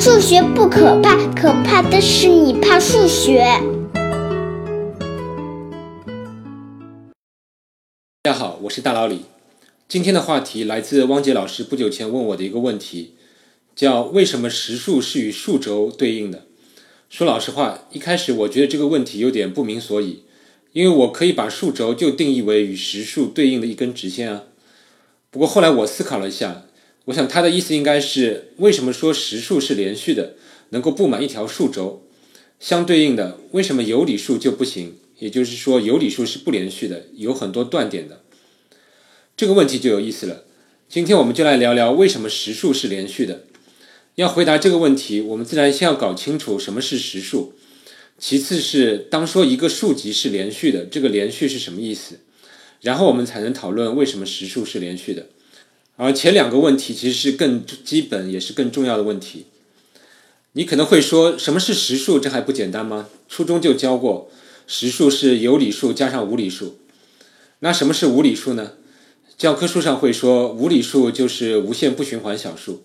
数学不可怕，可怕的是你怕数学。大家好，我是大老李。今天的话题来自汪杰老师不久前问我的一个问题，叫为什么实数是与数轴对应的？说老实话，一开始我觉得这个问题有点不明所以，因为我可以把数轴就定义为与实数对应的一根直线啊。不过后来我思考了一下。我想他的意思应该是：为什么说实数是连续的，能够布满一条数轴？相对应的，为什么有理数就不行？也就是说，有理数是不连续的，有很多断点的。这个问题就有意思了。今天我们就来聊聊为什么实数是连续的。要回答这个问题，我们自然先要搞清楚什么是实数，其次是当说一个数集是连续的，这个连续是什么意思？然后我们才能讨论为什么实数是连续的。而前两个问题其实是更基本也是更重要的问题。你可能会说，什么是实数？这还不简单吗？初中就教过，实数是有理数加上无理数。那什么是无理数呢？教科书上会说，无理数就是无限不循环小数。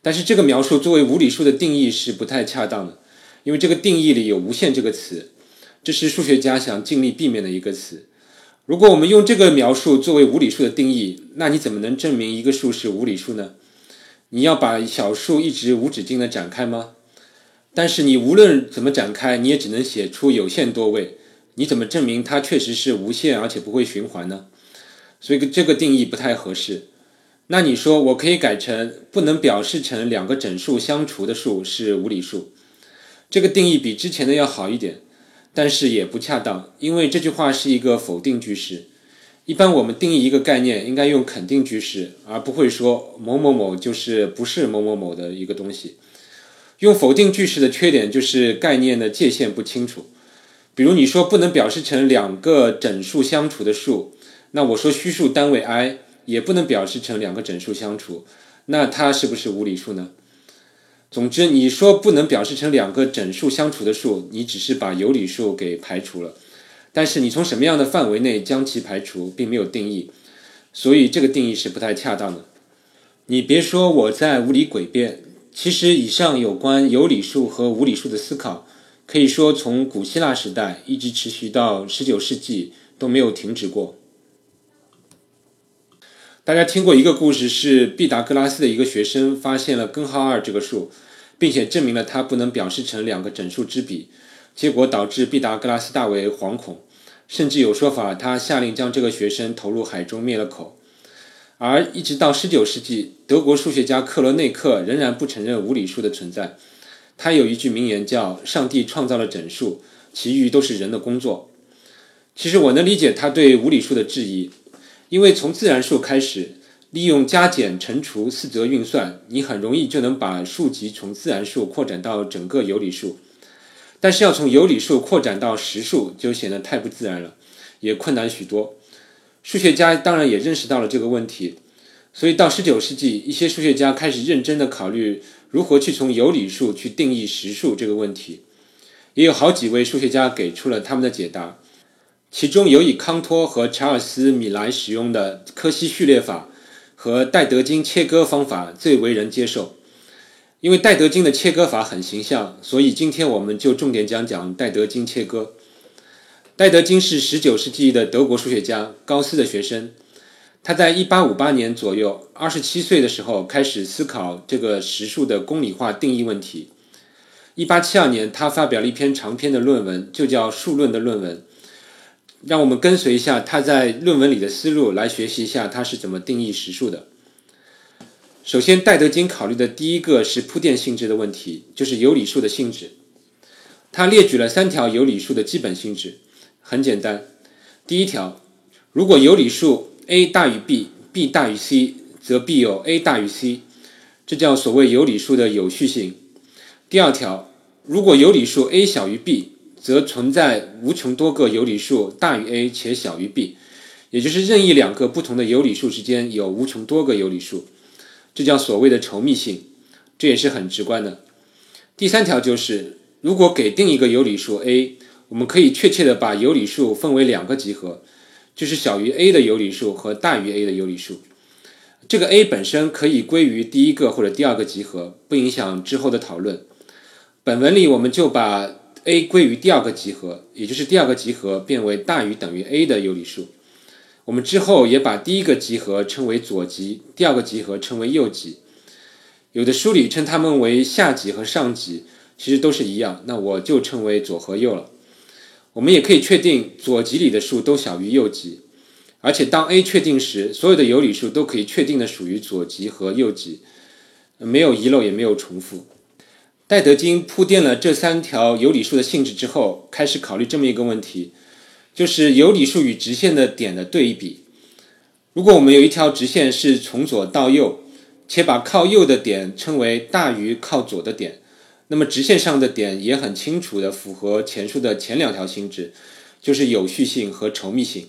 但是这个描述作为无理数的定义是不太恰当的，因为这个定义里有“无限”这个词，这是数学家想尽力避免的一个词。如果我们用这个描述作为无理数的定义，那你怎么能证明一个数是无理数呢？你要把小数一直无止境的展开吗？但是你无论怎么展开，你也只能写出有限多位，你怎么证明它确实是无限而且不会循环呢？所以这个定义不太合适。那你说我可以改成不能表示成两个整数相除的数是无理数，这个定义比之前的要好一点。但是也不恰当，因为这句话是一个否定句式。一般我们定义一个概念，应该用肯定句式，而不会说某某某就是不是某某某的一个东西。用否定句式的缺点就是概念的界限不清楚。比如你说不能表示成两个整数相除的数，那我说虚数单位 i 也不能表示成两个整数相除，那它是不是无理数呢？总之，你说不能表示成两个整数相除的数，你只是把有理数给排除了。但是你从什么样的范围内将其排除，并没有定义，所以这个定义是不太恰当的。你别说我在无理诡辩，其实以上有关有理数和无理数的思考，可以说从古希腊时代一直持续到十九世纪都没有停止过。大家听过一个故事，是毕达哥拉斯的一个学生发现了根号二这个数，并且证明了它不能表示成两个整数之比，结果导致毕达哥拉斯大为惶恐，甚至有说法他下令将这个学生投入海中灭了口。而一直到十九世纪，德国数学家克罗内克仍然不承认无理数的存在。他有一句名言叫“上帝创造了整数，其余都是人的工作”。其实我能理解他对无理数的质疑。因为从自然数开始，利用加减乘除四则运算，你很容易就能把数集从自然数扩展到整个有理数。但是要从有理数扩展到实数，就显得太不自然了，也困难许多。数学家当然也认识到了这个问题，所以到十九世纪，一些数学家开始认真的考虑如何去从有理数去定义实数这个问题。也有好几位数学家给出了他们的解答。其中有以康托和查尔斯·米莱使用的柯西序列法和戴德金切割方法最为人接受，因为戴德金的切割法很形象，所以今天我们就重点讲讲戴德金切割。戴德金是19世纪的德国数学家，高斯的学生。他在1858年左右，27岁的时候开始思考这个实数的公理化定义问题。1872年，他发表了一篇长篇的论文，就叫《数论》的论文。让我们跟随一下他在论文里的思路，来学习一下他是怎么定义实数的。首先，戴德金考虑的第一个是铺垫性质的问题，就是有理数的性质。他列举了三条有理数的基本性质，很简单。第一条，如果有理数 a 大于 b，b 大于 c，则必有 a 大于 c，这叫所谓有理数的有序性。第二条，如果有理数 a 小于 b，则存在无穷多个有理数大于 a 且小于 b，也就是任意两个不同的有理数之间有无穷多个有理数，这叫所谓的稠密性，这也是很直观的。第三条就是，如果给定一个有理数 a，我们可以确切的把有理数分为两个集合，就是小于 a 的有理数和大于 a 的有理数。这个 A 本身可以归于第一个或者第二个集合，不影响之后的讨论。本文里我们就把 A 归于第二个集合，也就是第二个集合变为大于等于 A 的有理数。我们之后也把第一个集合称为左集，第二个集合称为右集。有的书里称它们为下集和上集，其实都是一样。那我就称为左和右了。我们也可以确定左集里的数都小于右集，而且当 A 确定时，所有的有理数都可以确定的属于左集和右集，没有遗漏也没有重复。戴德金铺垫了这三条有理数的性质之后，开始考虑这么一个问题，就是有理数与直线的点的对比。如果我们有一条直线是从左到右。且把靠右的点称为大于靠左的点，那么直线上的点也很清楚的符合前述的前两条性质，就是有序性和稠密性。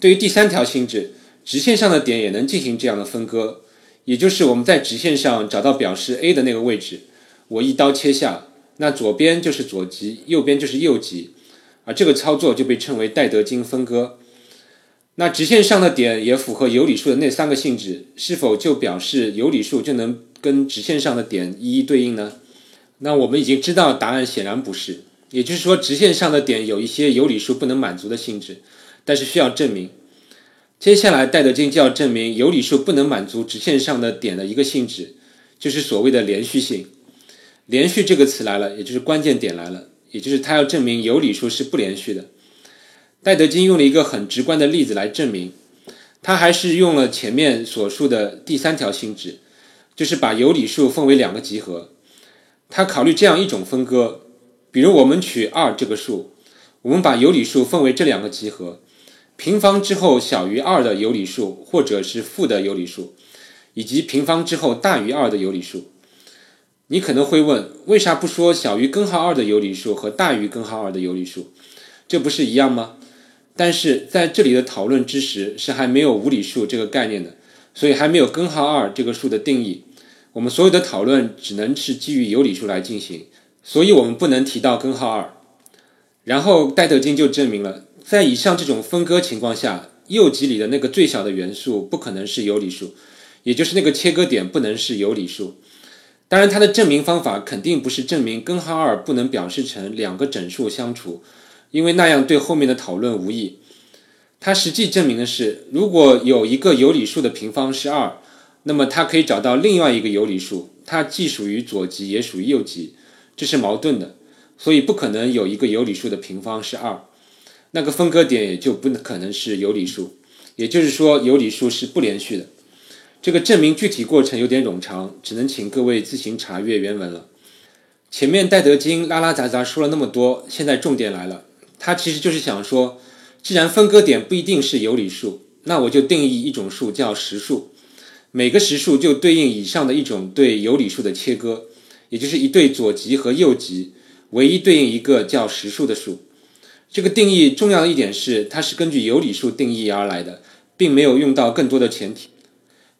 对于第三条性质，直线上的点也能进行这样的分割，也就是我们在直线上找到表示 A 的那个位置，我一刀切下，那左边就是左极，右边就是右极，而这个操作就被称为戴德金分割。那直线上的点也符合有理数的那三个性质，是否就表示有理数就能跟直线上的点一一对应呢？那我们已经知道答案显然不是，也就是说直线上的点有一些有理数不能满足的性质，但是需要证明。接下来戴德金就要证明有理数不能满足直线上的点的一个性质，就是所谓的连续性。连续这个词来了，也就是关键点来了，也就是他要证明有理数是不连续的。戴德金用了一个很直观的例子来证明，他还是用了前面所述的第三条性质，就是把有理数分为两个集合。他考虑这样一种分割，比如我们取二这个数，我们把有理数分为这两个集合，平方之后小于二的有理数，或者是负的有理数，以及平方之后大于二的有理数。你可能会问，为啥不说小于根号二的有理数和大于根号二的有理数？这不是一样吗？但是在这里的讨论之时是还没有无理数这个概念的，所以还没有根号二这个数的定义。我们所有的讨论只能是基于有理数来进行，所以我们不能提到根号二。然后戴德金就证明了，在以上这种分割情况下，右极里的那个最小的元素不可能是有理数，也就是那个切割点不能是有理数。当然，它的证明方法肯定不是证明根号二不能表示成两个整数相除。因为那样对后面的讨论无益。它实际证明的是，如果有一个有理数的平方是二，那么它可以找到另外一个有理数，它既属于左极也属于右极，这是矛盾的，所以不可能有一个有理数的平方是二，那个分割点也就不可能是有理数。也就是说，有理数是不连续的。这个证明具体过程有点冗长，只能请各位自行查阅原文了。前面戴德金拉拉杂杂说了那么多，现在重点来了。他其实就是想说，既然分割点不一定是有理数，那我就定义一种数叫实数，每个实数就对应以上的一种对有理数的切割，也就是一对左极和右极，唯一对应一个叫实数的数。这个定义重要的一点是，它是根据有理数定义而来的，并没有用到更多的前提。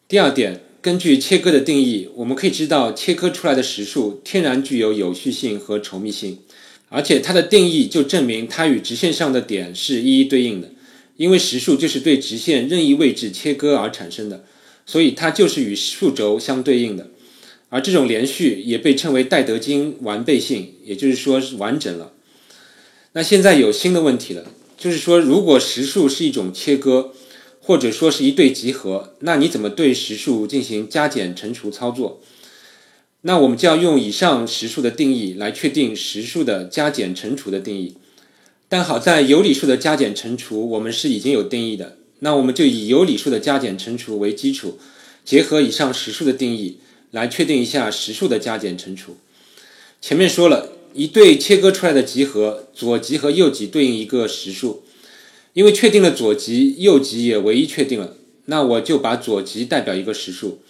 第二点，根据切割的定义，我们可以知道切割出来的实数天然具有有序性和稠密性。而且它的定义就证明它与直线上的点是一一对应的，因为实数就是对直线任意位置切割而产生的，所以它就是与数轴相对应的。而这种连续也被称为戴德金完备性，也就是说是完整了。那现在有新的问题了，就是说如果实数是一种切割，或者说是一对集合，那你怎么对实数进行加减乘除操作？那我们就要用以上实数的定义来确定实数的加减乘除的定义，但好在有理数的加减乘除我们是已经有定义的，那我们就以有理数的加减乘除为基础，结合以上实数的定义来确定一下实数的加减乘除。前面说了一对切割出来的集合，左集和右集对应一个实数，因为确定了左极，右极也唯一确定了，那我就把左极代表一个实数。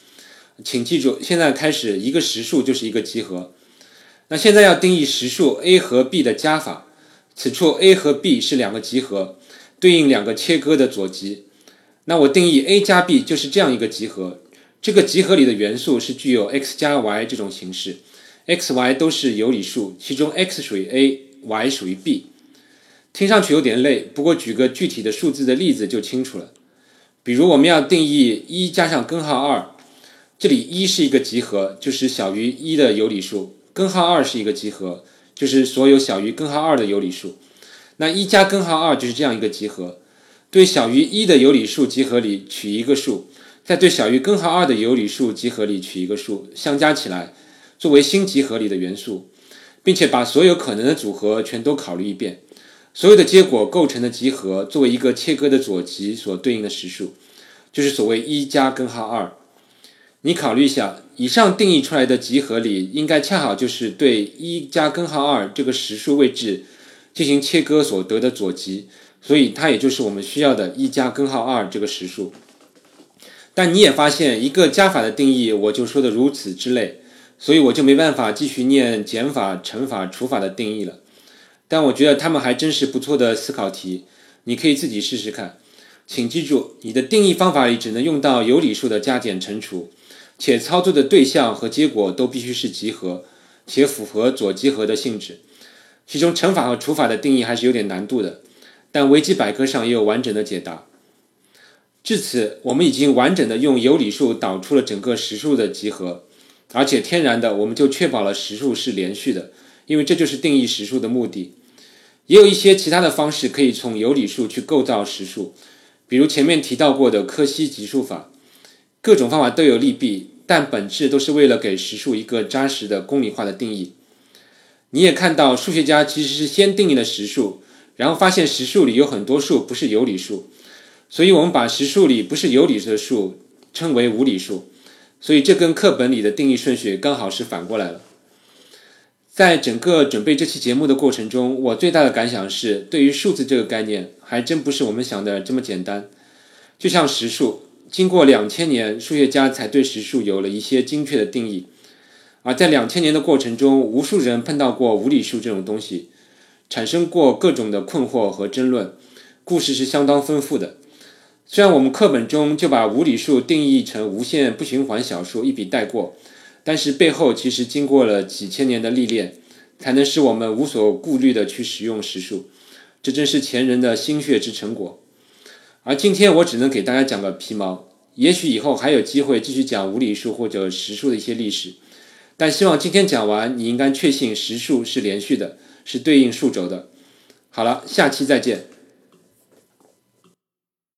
请记住，现在开始，一个实数就是一个集合。那现在要定义实数 a 和 b 的加法。此处 a 和 b 是两个集合，对应两个切割的左极。那我定义 a 加 b 就是这样一个集合。这个集合里的元素是具有 x 加 y 这种形式，x、y 都是有理数，其中 x 属于 a，y 属于 b。听上去有点累，不过举个具体的数字的例子就清楚了。比如我们要定义一加上根号二，这里一是一个集合，就是小于一的有理数；根号二是一个集合，就是所有小于根号二的有理数。那一加根号二就是这样一个集合，对小于一的有理数集合里取一个数，再对小于根号二的有理数集合里取一个数，相加起来作为新集合里的元素，并且把所有可能的组合全都考虑一遍。所有的结果构成的集合作为一个切割的左集所对应的实数，就是所谓一加根号二。你考虑一下，以上定义出来的集合里，应该恰好就是对一加根号二这个实数位置进行切割所得的左集，所以它也就是我们需要的一加根号二这个实数。但你也发现，一个加法的定义我就说的如此之累，所以我就没办法继续念减法、乘法、除法的定义了。但我觉得他们还真是不错的思考题，你可以自己试试看。请记住，你的定义方法里只能用到有理数的加减乘除，且操作的对象和结果都必须是集合，且符合左集合的性质。其中乘法和除法的定义还是有点难度的，但维基百科上也有完整的解答。至此，我们已经完整的用有理数导出了整个实数的集合，而且天然的我们就确保了实数是连续的，因为这就是定义实数的目的。也有一些其他的方式可以从有理数去构造实数，比如前面提到过的柯西级数法。各种方法都有利弊，但本质都是为了给实数一个扎实的公理化的定义。你也看到，数学家其实是先定义了实数，然后发现实数里有很多数不是有理数，所以我们把实数里不是有理数的数称为无理数。所以这跟课本里的定义顺序刚好是反过来了。在整个准备这期节目的过程中，我最大的感想是，对于数字这个概念，还真不是我们想的这么简单。就像实数，经过两千年，数学家才对实数有了一些精确的定义。而在两千年的过程中，无数人碰到过无理数这种东西，产生过各种的困惑和争论，故事是相当丰富的。虽然我们课本中就把无理数定义成无限不循环小数，一笔带过。但是背后其实经过了几千年的历练，才能使我们无所顾虑的去使用实数，这真是前人的心血之成果。而今天我只能给大家讲个皮毛，也许以后还有机会继续讲无理数或者实数的一些历史。但希望今天讲完，你应该确信实数是连续的，是对应数轴的。好了，下期再见。